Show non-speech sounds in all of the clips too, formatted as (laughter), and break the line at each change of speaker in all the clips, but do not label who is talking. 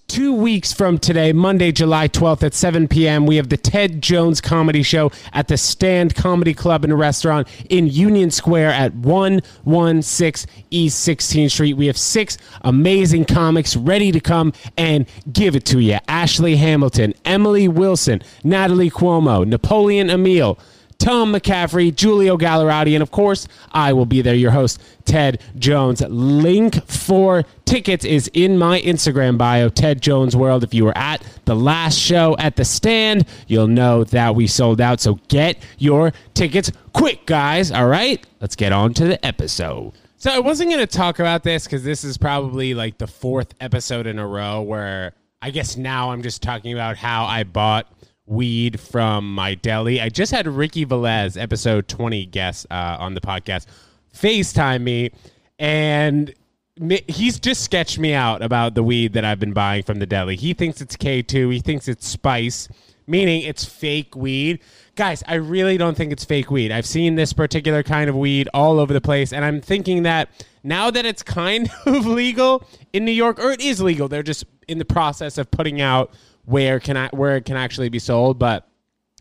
Two weeks from today, Monday, July 12th at 7 p.m., we have the Ted Jones Comedy Show at the Stand Comedy Club and Restaurant in Union Square at 116 East 16th Street. We have six amazing comics ready to come and give it to you Ashley Hamilton, Emily Wilson, Natalie Cuomo, Napoleon Emile. Tom McCaffrey, Julio Gallerati, and of course, I will be there, your host, Ted Jones. Link for tickets is in my Instagram bio, Ted Jones World. If you were at the last show at the stand, you'll know that we sold out. So get your tickets quick, guys. All right, let's get on to the episode. So I wasn't going to talk about this because this is probably like the fourth episode in a row where I guess now I'm just talking about how I bought weed from my deli. I just had Ricky Velez, episode 20 guest uh, on the podcast, FaceTime me, and he's just sketched me out about the weed that I've been buying from the deli. He thinks it's K2, he thinks it's spice, meaning it's fake weed. Guys, I really don't think it's fake weed. I've seen this particular kind of weed all over the place, and I'm thinking that now that it's (laughs) kind of legal in New York, or it is legal, they're just in the process of putting out where can I where it can actually be sold. But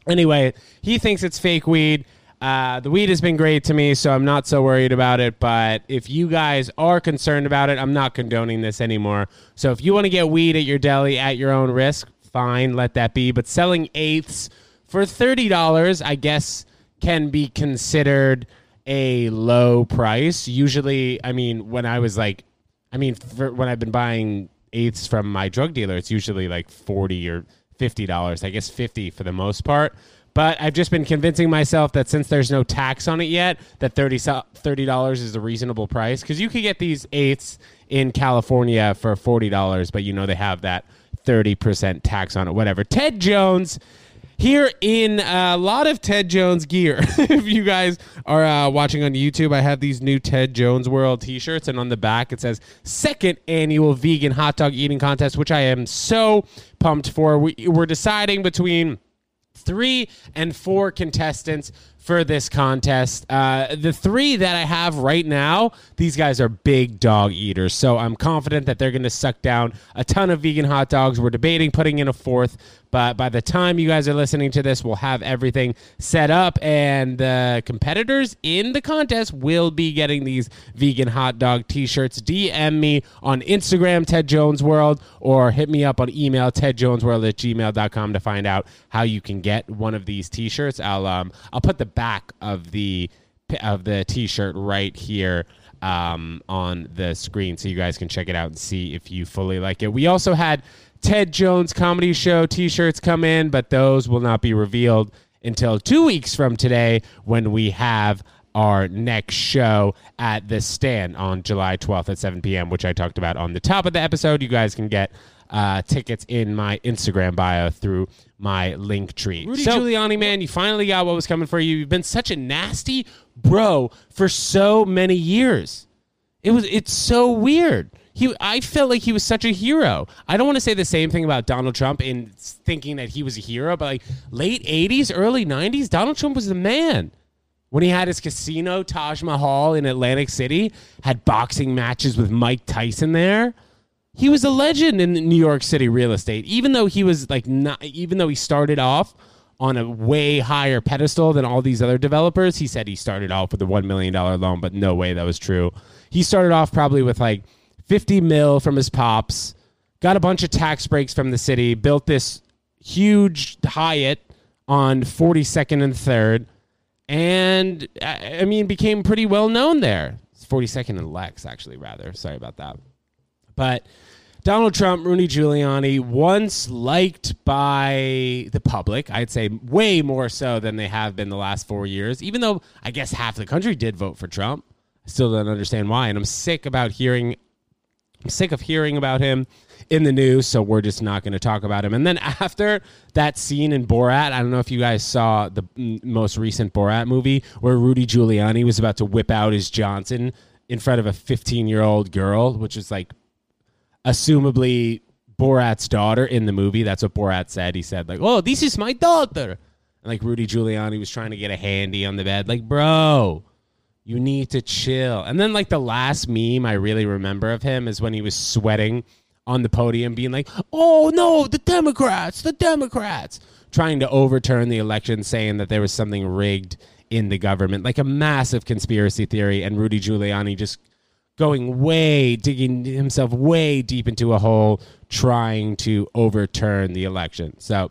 anyway, he thinks it's fake weed. Uh, the weed has been great to me, so I'm not so worried about it. But if you guys are concerned about it, I'm not condoning this anymore. So if you want to get weed at your deli at your own risk, fine, let that be. But selling eighths for thirty dollars, I guess, can be considered a low price. Usually, I mean, when I was like, I mean, when I've been buying eighths from my drug dealer, it's usually like forty or fifty dollars. I guess fifty for the most part. But I've just been convincing myself that since there's no tax on it yet, that 30 dollars is a reasonable price because you could get these eighths in California for forty dollars, but you know they have that thirty percent tax on it. Whatever. Ted Jones here in a lot of Ted Jones gear. (laughs) if you guys are uh, watching on YouTube, I have these new Ted Jones World t shirts, and on the back it says second annual vegan hot dog eating contest, which I am so pumped for. We, we're deciding between three and four contestants for this contest. Uh, the three that I have right now, these guys are big dog eaters. So I'm confident that they're going to suck down a ton of vegan hot dogs. We're debating putting in a fourth, but by the time you guys are listening to this, we'll have everything set up, and the competitors in the contest will be getting these vegan hot dog t shirts. DM me on Instagram, Ted Jones World, or hit me up on email, tedjonesworld at gmail.com to find out how you can get one of these t shirts. I'll, um, I'll put the back of the of the t-shirt right here um, on the screen so you guys can check it out and see if you fully like it. We also had Ted Jones Comedy Show t shirts come in, but those will not be revealed until two weeks from today when we have our next show at the stand on July 12th at 7 p.m., which I talked about on the top of the episode. You guys can get uh, tickets in my Instagram bio through my Linktree. Rudy so, Giuliani, man, you finally got what was coming for you. You've been such a nasty bro for so many years. It was it's so weird he I felt like he was such a hero. I don't want to say the same thing about Donald Trump in thinking that he was a hero, but like late 80s, early 90s, Donald Trump was the man. When he had his casino Taj Mahal in Atlantic City, had boxing matches with Mike Tyson there. He was a legend in New York City real estate. Even though he was like not even though he started off on a way higher pedestal than all these other developers, he said he started off with a 1 million dollar loan, but no way that was true. He started off probably with like 50 mil from his pops, got a bunch of tax breaks from the city, built this huge Hyatt on 42nd and 3rd, and I mean, became pretty well known there. It's 42nd and Lex, actually, rather. Sorry about that. But Donald Trump, Rudy Giuliani, once liked by the public, I'd say way more so than they have been the last four years, even though I guess half the country did vote for Trump. I still don't understand why. And I'm sick about hearing I'm sick of hearing about him in the news, so we're just not going to talk about him. And then (laughs) after that scene in Borat, I don't know if you guys saw the most recent Borat movie where Rudy Giuliani was about to whip out his Johnson in front of a 15 year old girl, which is like assumably Borat's daughter in the movie. That's what Borat said. He said, like, oh, this is my daughter. And like Rudy Giuliani was trying to get a handy on the bed. Like, bro, you need to chill. And then like the last meme I really remember of him is when he was sweating on the podium being like, "Oh no, the Democrats, the Democrats," trying to overturn the election, saying that there was something rigged in the government, like a massive conspiracy theory, and Rudy Giuliani just going way, digging himself way deep into a hole, trying to overturn the election. So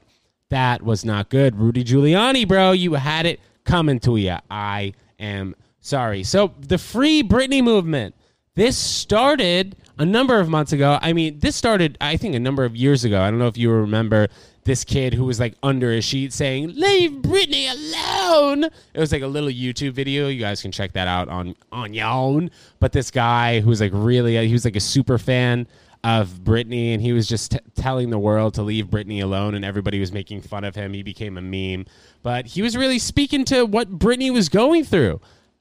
that was not good. Rudy Giuliani, bro, you had it coming to you. I am sorry. So the Free Britney movement. This started a number of months ago. I mean, this started, I think, a number of years ago. I don't know if you remember this kid who was like under a sheet saying, Leave Britney alone. It was like a little YouTube video. You guys can check that out on, on your own. But this guy who was like really, he was like a super fan of Britney, and he was just t- telling the world to leave Britney alone, and everybody was making fun of him. He became a meme, but he was really speaking to what Britney was going through.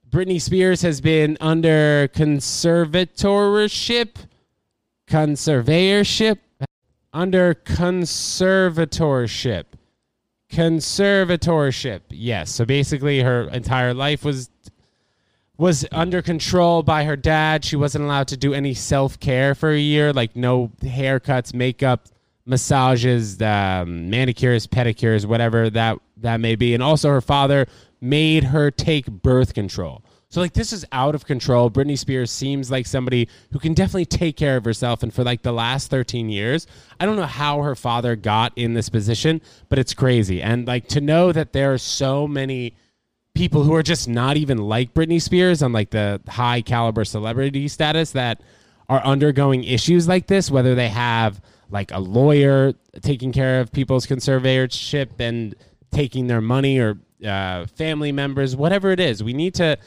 Britney Spears has been under conservatorship, conservatorship, under conservatorship, conservatorship. Yes, so basically, her entire life was was under control by her dad. She wasn't allowed to do any self care for a year, like no haircuts, makeup, massages, um, manicures, pedicures, whatever that that may be. And also, her father made her take birth control. So like this is out of control. Britney Spears seems like somebody who can definitely take care of herself and for like the last 13 years, I don't know how her father got in this position, but it's crazy. And like to know that there are so many people who are just not even like Britney Spears on like the high caliber celebrity status that are undergoing issues like this, whether they have like a lawyer taking care of people's conservatorship and taking their money or uh, family members, whatever it is. We need to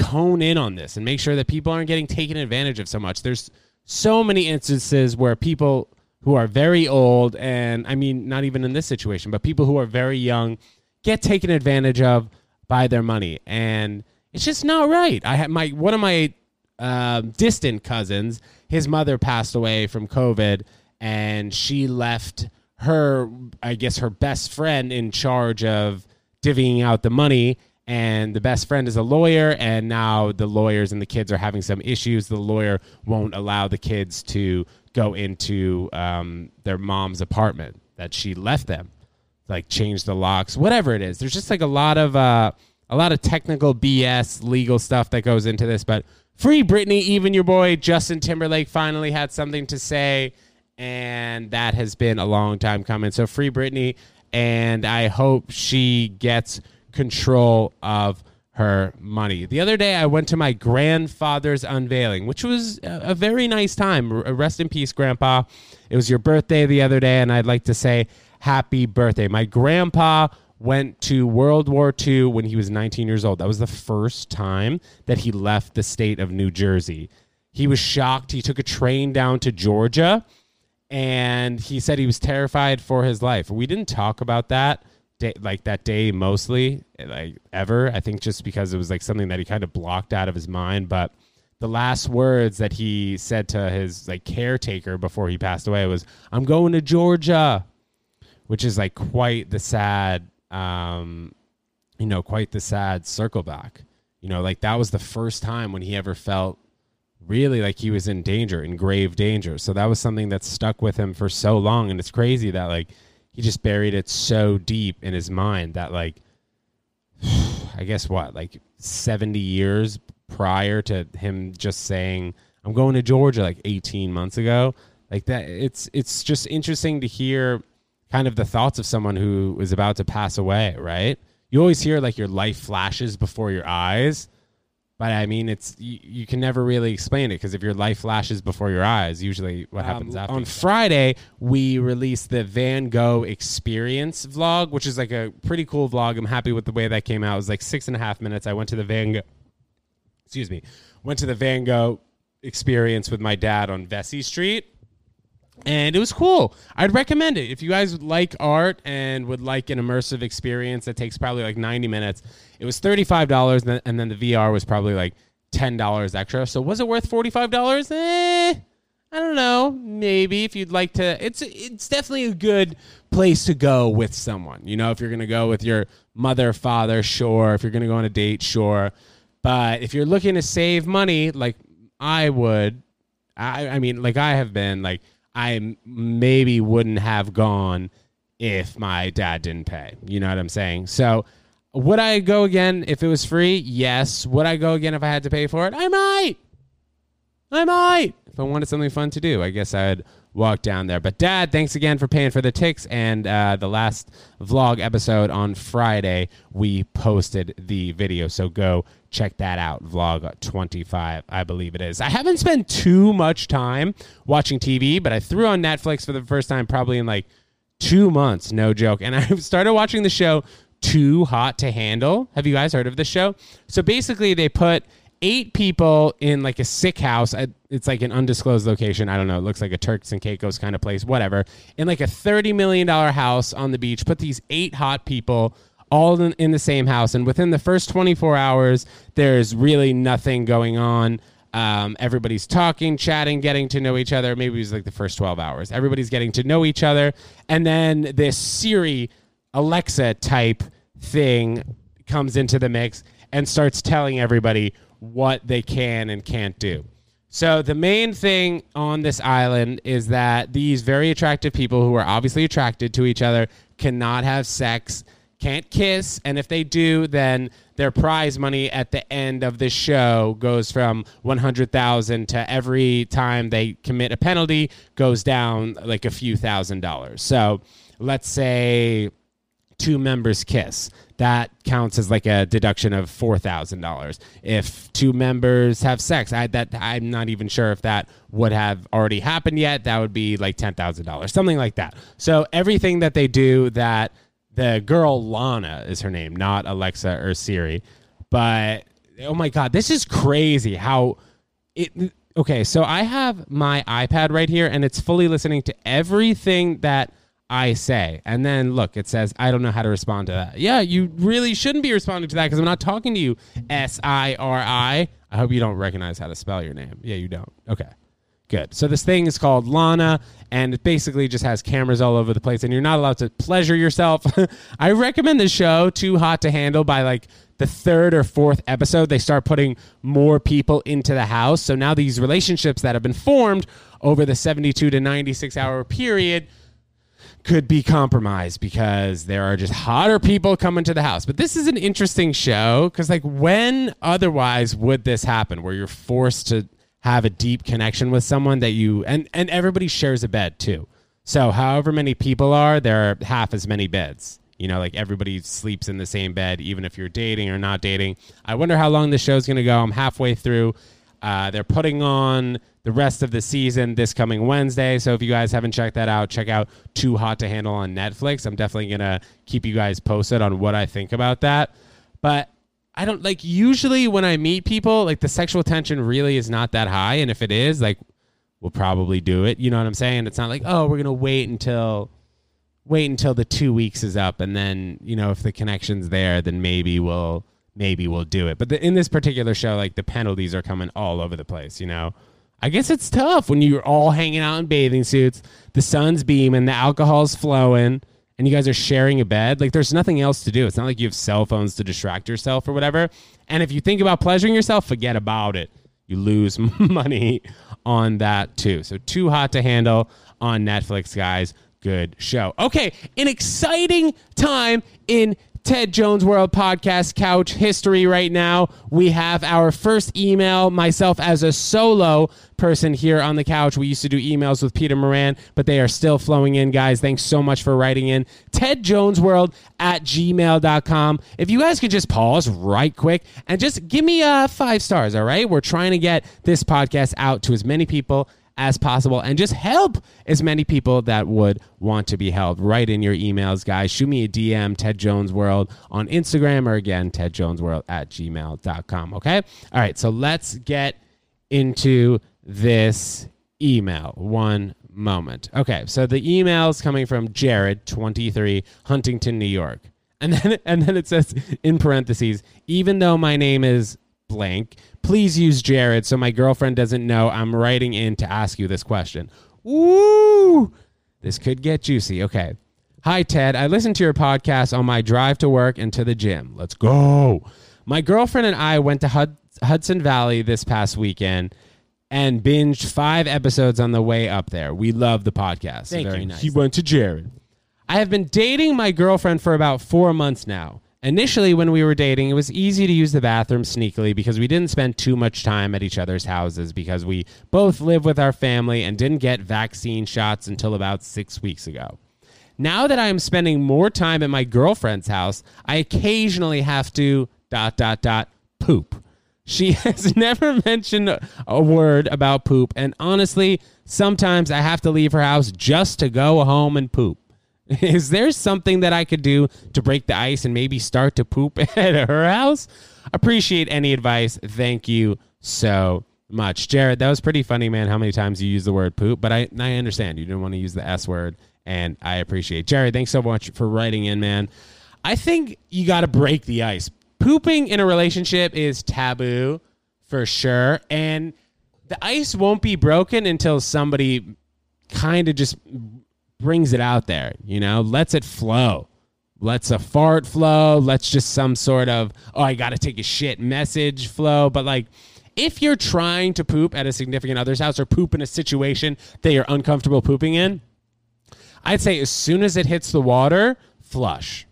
hone in on this and make sure that people aren't getting taken advantage of so much. There's so many instances where people who are very old, and I mean, not even in this situation, but people who are very young get taken advantage of by their money. And it's just not right. I had my, one of my uh, distant cousins, his mother passed away from COVID, and she left her, I guess, her best friend in charge of divvying out the money and the best friend is a lawyer and now the lawyers and the kids are having some issues. The lawyer won't allow the kids to go into um, their mom's apartment that she left them like change the locks whatever it is. There's just like a lot of uh, a lot of technical bs legal stuff that goes into this but free britney even your boy justin timberlake finally had something to say and that has been a long time coming. So free britney and i hope she gets control of her money. The other day, I went to my grandfather's unveiling, which was a, very nice time. Uh, rest in peace, Grandpa. It was your birthday the other day, and I'd like to say happy birthday. My grandpa went to World War II when he was 19 years old. That was the first time that he left the state of New Jersey. He was shocked. He took a train down to Georgia and he said he was terrified for his life. We didn't talk about that day, like that day mostly, like ever. I think just because it was like something that he kind of blocked out of his mind. But the last words that he said to his like caretaker before he passed away was, "I'm going to Georgia," which is like quite the sad, um, you know, quite the sad circle back. You know, like that was the first time when he ever felt really like he was in danger, in grave danger. So that was something that stuck with him for so long, and it's crazy that like he just buried it so deep in his mind that like (sighs) I guess what like 70 years prior to him just saying I'm going to Georgia like 18 months ago like that it's it's just interesting to hear kind of the thoughts of someone who is about to pass away right? You always hear like your life flashes before your eyes but I mean, it's you, you can never really explain it because if your life flashes before your eyes, usually what happens um, after. On Friday, we released the Van Gogh Experience vlog, which is like a pretty cool vlog. I'm happy with the way that came out. It was like six and a half minutes. I went to the Van Gogh, excuse me, went to the Van Gogh Experience with my dad on Vesey Street and it was cool. I'd recommend it if you guys like art and would like an immersive experience that takes probably like 90 minutes. It was $35 and then the VR was probably like $10 extra. So was it worth $45? Eh, I don't know. Maybe if you'd like to it's it's definitely a good place to go with someone. You know, if you're going to go with your mother, father, sure. If you're going to go on a date, sure. But if you're looking to save money like I would, I I mean like I have been like I maybe wouldn't have gone if my dad didn't pay. You know what I'm saying? So would I go again if it was free? Yes. Would I go again if I had to pay for it? I might. I might. If I wanted something fun to do, I guess I'd walk down there. But dad, thanks again for paying for the ticks. And uh, the last vlog episode on Friday, we posted the video. So go check that out. Vlog 25, I believe it is. I haven't spent too much time watching TV, but I threw on Netflix for the first time probably in like two months, no joke. And (laughs) I started watching the show Too Hot to Handle. Have you guys heard of this show? So basically, they put eight people in like a sick house. It's like an undisclosed location. I don't know. It looks like a Turks and Caicos kind of place, whatever. In like a $30 million house on the beach, put these eight hot people all in, in the same house. And within the first 24 hours, there's really nothing going on. Um, everybody's talking, chatting, getting to know each other. Maybe it was like the first 12 hours. Everybody's getting to know each other. And then this Siri, Alexa type thing comes into the mix and starts telling everybody what they can and can't do. So the main thing on this island is that these very attractive people who are obviously attracted to each other cannot have sex, can't kiss, and if they do, then their prize money at the end of the show goes from 100,000 to every time they commit a penalty goes down like a few thousand dollars. So, let's say two members kiss that counts as like a deduction of four thousand dollars. If two members have sex, I that I'm not even sure if that would have already happened yet. That would be like ten thousand dollars, something like that. So everything that they do that the girl Lana is her name, not Alexa or Siri, but oh my god, this is crazy how it. Okay, so I have my iPad right here, and it's fully listening to everything that I say. And then look, it says, I don't know how to respond to that. Yeah, you really shouldn't be responding to that because I'm not talking to you, S I R I. I hope you don't recognize how to spell your name. Yeah, you don't. Okay. Good. So this thing is called Lana, and it basically just has cameras all over the place, and you're not allowed to pleasure yourself. (laughs) I recommend the show Too Hot to Handle by like the third or fourth episode. They start putting more people into the house. So now these relationships that have been formed over the 72 to 96 hour period could be compromised because there are just hotter people coming to the house. But this is an interesting show because, like, when otherwise would this happen where you're forced to have a deep connection with someone that you and and everybody shares a bed too. So, however many people are, there are half as many beds. You know, like everybody sleeps in the same bed, even if you're dating or not dating. I wonder how long the show's going to go. I'm halfway through. Uh, they're putting on the rest of the season this coming Wednesday. So if you guys haven't checked that out, check out Too Hot to Handle on Netflix. I'm definitely going to keep you guys posted on what I think about that. But I don't like usually when I meet people, like the sexual tension really is not that high. And if it is, like, we'll probably do it. You know what I'm saying? It's not like, oh, we're to wait until. Wait until the two weeks is up, and then you know if the connection's there, then maybe we'll maybe we'll do it. But the, in this particular show, like the penalties are coming all over the place. You know, I guess it's tough when you're all hanging out in bathing suits, the sun's beaming, the alcohol's flowing, and you guys are sharing a bed. Like there's nothing else to do. It's not like you have cell phones to distract yourself or whatever. And if you think about pleasuring yourself, forget about it. You lose (laughs) money on that too. So too hot to handle on Netflix, guys. Good show. Okay, an exciting time in Ted Jones World Podcast Couch history right now. We have our first email, myself as a solo person here on the couch. We used to do emails with Peter Moran, but they are still flowing in, guys. Thanks so much for writing in. Ted Jones World at gmail.com. If you guys could just pause right quick and just give me uh, five stars, all right? We're trying to get this podcast out to as many people as possible and just help as many people that would want to be helped. Write in your emails, guys. Shoot me a DM, Ted Jones World on Instagram or again, Ted Jones World at gmail.com. Okay. All right. So let's get into this email. One moment. Okay. So the email is coming from Jared, 23, Huntington, New York. And then, (laughs) and then it says in parentheses, even though my name is blank, please use Jared so my girlfriend doesn't know I'm writing in to ask you this question. Woo! This could get juicy. Okay. Hi, Ted. I listened to your podcast on my drive to work and to the gym. Let's go. My girlfriend and I went to Hud- Hudson Valley this past weekend and binged five episodes on the way up there. We love the podcast.
Thank
Very
you.
nice.
He went to Jared.
I have been dating my girlfriend for about four months now. Initially, when we were dating, it was easy to use the bathroom sneakily because we didn't spend too much time at each other's houses because we both live with our family and didn't get vaccine shots until about six weeks ago. Now that I am spending more time at my girlfriend's house, I occasionally have to dot dot dot poop. She (laughs) has never mentioned a word about poop, and honestly, sometimes I have to leave her house just to go home and poop. (laughs) Is there something that I could do to break the ice and maybe start to poop (laughs) at her house? Appreciate any advice. Thank you so much. Jared, that was pretty funny, man, how many times you use the word poop, but I, I understand you didn't want to use the S word, and I appreciate Jared, thanks so much for writing in, man. I think you got to break the ice. Pooping in a relationship is taboo for sure, and the ice won't be broken until somebody kind of just brings it out there, you know, lets it flow. Let's a fart flow. Let's just some sort of, oh, I got to take a shit message flow. But like, if you're trying to poop at a significant other's house or poop in a situation that you're uncomfortable pooping in, I'd say as soon as it hits the water, flush.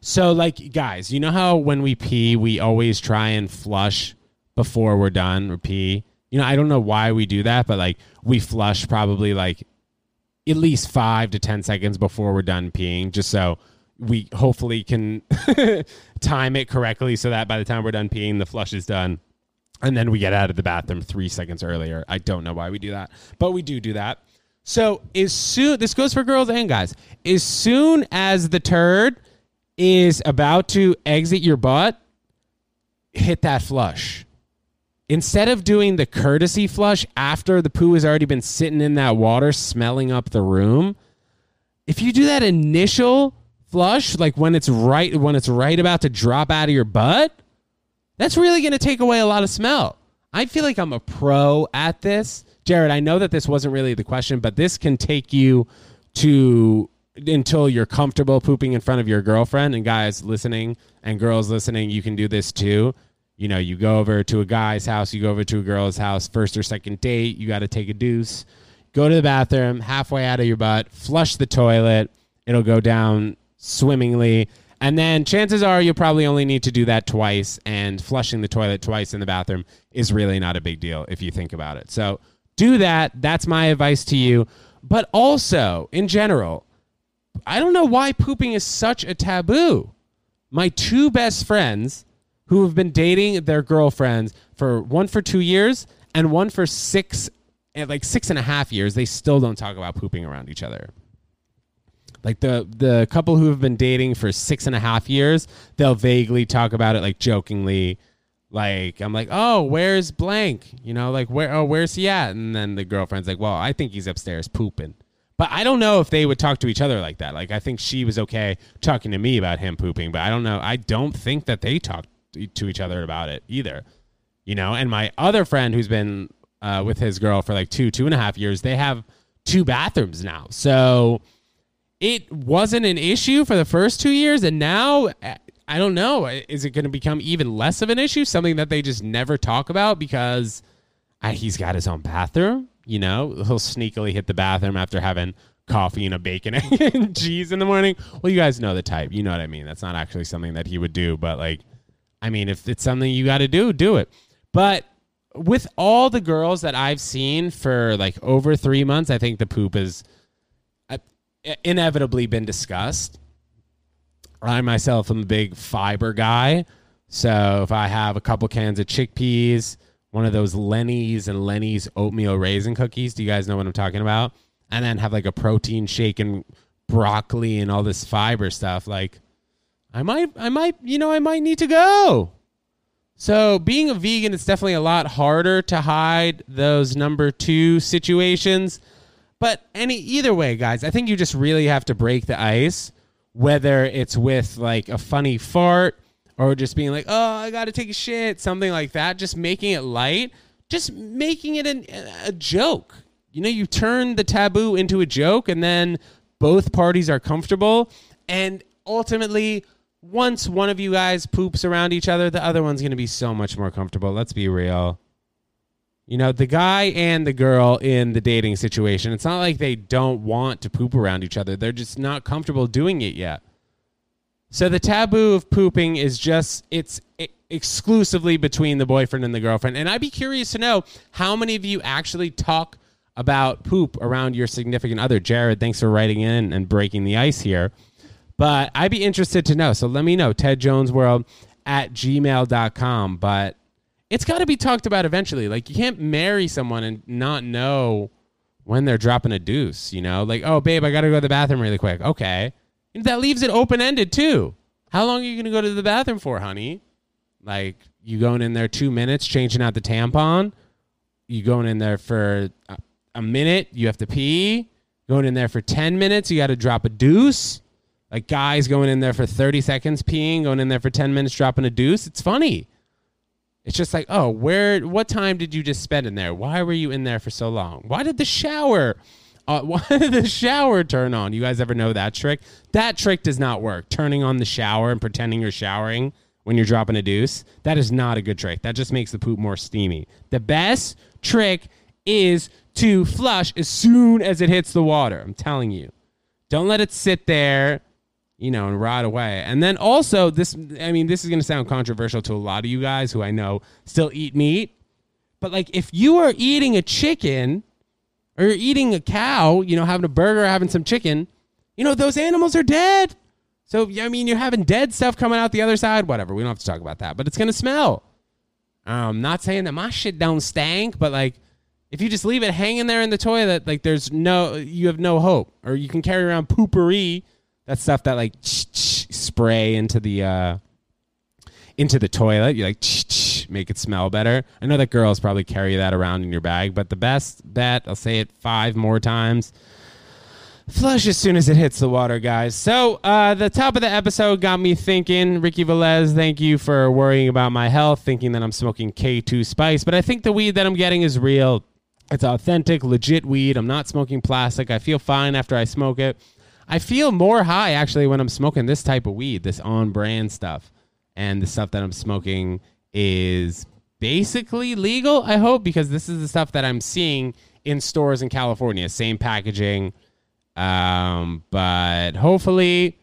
So, like, guys, you know how when we pee, we always try and flush before we're done or pee? You know, I don't know why we do that, but like, we flush probably like at least five to 10 seconds before we're done peeing, just so we hopefully can (laughs) time it correctly so that by the time we're done peeing, the flush is done. And then we get out of the bathroom three seconds earlier. I don't know why we do that, but we do do that. So, as soon, this goes for girls and guys, as soon as the turd is about to exit your butt, hit that flush instead of doing the courtesy flush after the poo has already been sitting in that water smelling up the room if you do that initial flush like when it's right when it's right about to drop out of your butt that's really going to take away a lot of smell. I feel like i'm a pro at this. Jared i know that this wasn't really the question but this can take you to until you're comfortable pooping in front of your girlfriend and guys listening and girls listening you can do this too you know, you go over to a guy's house, you go over to a girl's house, first or second date, you got to take a deuce, go to the bathroom, halfway out of your butt, flush the toilet, it'll go down swimmingly. And then chances are you'll probably only need to do that twice, and flushing the toilet twice in the bathroom is really not a big deal if you think about it. So do that. That's my advice to you. But also, in general, I don't know why pooping is such a taboo. My two best friends who have been dating their girlfriends for one for two years and one for six, eh, like six and a half years. They still don't talk about pooping around each other. Like the the couple who have been dating for six and a half years, they'll vaguely talk about it, like jokingly. Like I'm like, oh, where's blank? You know, like where? Oh, where's he at? And then the girlfriend's like, well, I think he's upstairs pooping. But I don't know if they would talk to each other like that. Like I think she was okay talking to me about him pooping, but I don't know. I don't think that they talked to each other about it either. You know, and my other friend who's been uh, with his girl for like two, two and a half years, they have two bathrooms now. So it wasn't an issue for the first two years, and now I don't know. Is it going to become even less of an issue? Something that they just never talk about because uh, he's got his own bathroom. You know, he'll sneakily hit the bathroom after having coffee and a bacon (laughs) and cheese in the morning. Well, you guys know the type. You know what I mean. That's not actually something that he would do, but like, I mean, if it's something you got to do, do it. But with all the girls that I've seen for like over three months, I think the poop has uh, inevitably been discussed. I myself am a big fiber guy. So if I have a couple cans of chickpeas, one of those Lenny's and Lenny's oatmeal raisin cookies, do you guys know what I'm talking about? And then have like a protein shake and broccoli and all this fiber stuff, like I might I might you know I might need to go. So being a vegan it's definitely a lot harder to hide those number 2 situations. But any either way, guys, I think you just really have to break the ice whether it's with like a funny fart or just being like, "Oh, I got to take a shit," something like that, just making it light, just making it an, a joke. You know, you turn the taboo into a joke and then both parties are comfortable and ultimately once one of you guys poops around each other, the other one's going to be so much more comfortable. Let's be real. You know, the guy and the girl in the dating situation, it's not like they don't want to poop around each other. They're just not comfortable doing it yet. So the taboo of pooping is just it's exclusively between the boyfriend and the girlfriend. And I'd be curious to know how many of you actually talk about poop around your significant other. Jared, thanks for writing in and breaking the ice here. But I'd be interested to know. So let me know, Ted Jones World at gmail.com. But it's got to be talked about eventually. Like, you can't marry someone and not know when they're dropping a deuce, you know? Like, oh, babe, I got to go to the bathroom really quick. Okay. And that leaves it open ended, too. How long are you going to go to the bathroom for, honey? Like, you going in there two minutes, changing out the tampon? You going in there for a minute, you have to pee. Going in there for 10 minutes, you got to drop a deuce. Like guys going in there for 30 seconds peeing, going in there for 10 minutes dropping a deuce. It's funny. It's just like, oh, where what time did you just spend in there? Why were you in there for so long? Why did the shower uh, (laughs) why did the shower turn on? You guys ever know that trick? That trick does not work. Turning on the shower and pretending you're showering when you're dropping a deuce. That is not a good trick. That just makes the poop more steamy. The best trick is to flush as soon as it hits the water. I'm telling you. Don't let it sit there, you know, and rot away. And then also, this, I mean, this is going to sound controversial to a lot of you guys who I know still eat meat. But like, if you are eating a chicken or you're eating a cow, you know, having a burger, having some chicken, you know, those animals are dead. So, I mean, you're having dead stuff coming out the other side, whatever. We don't have to talk about that, but it's going to smell. I'm um, not saying that my shit don't stank, but like, if you just leave it hanging there in the toilet, like there's no, you have no hope. Or you can carry around Poo-Pourri, that stuff that like spray into the uh, into the toilet. You like make it smell better. I know that girls probably carry that around in your bag, but the best bet, I'll say it five more times. Flush as soon as it hits the water, guys. So, uh, the top of the episode got me thinking. Ricky Velez, thank you for worrying about my health, thinking that I'm smoking K2 Spice, but I think the weed that I'm getting is real. It's authentic, legit weed. I'm not smoking plastic. I feel fine after I smoke it. I feel more high actually when I'm smoking this type of weed, this on brand stuff. And the stuff that I'm smoking is basically legal, I hope, because this is the stuff that I'm seeing in stores in California. Same packaging. Um, but hopefully,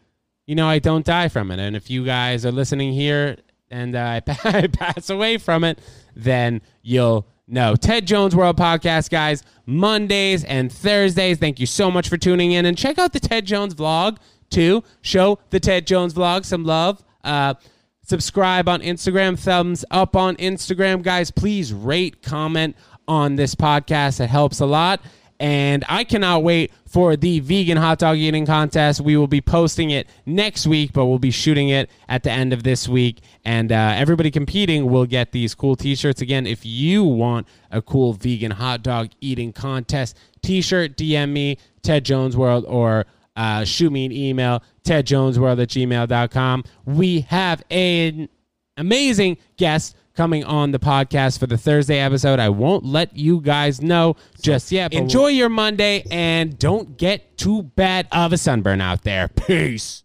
you know, I don't die from it. And if you guys are listening here and uh, (laughs) I pass away from it, then you'll no, Ted Jones World Podcast, guys, Mondays and Thursdays. Thank you so much for tuning in. And check out the Ted Jones vlog, too. Show the Ted Jones vlog some love. Uh, subscribe on Instagram, thumbs up on Instagram. Guys, please rate, comment on this podcast. It helps a lot. And I cannot wait for the vegan hot dog eating contest. We will be posting it next week, but we'll be shooting it at the end of this week. And uh, everybody competing will get these cool t shirts. Again, if you want a cool vegan hot dog eating contest t shirt, DM me, Ted Jones World, or uh, shoot me an email, tedjonesworld at gmail.com. We have an amazing guest coming on the podcast for the Thursday episode. I won't let you guys know just yet. Enjoy your Monday and don't get too bad of a sunburn out there. Peace.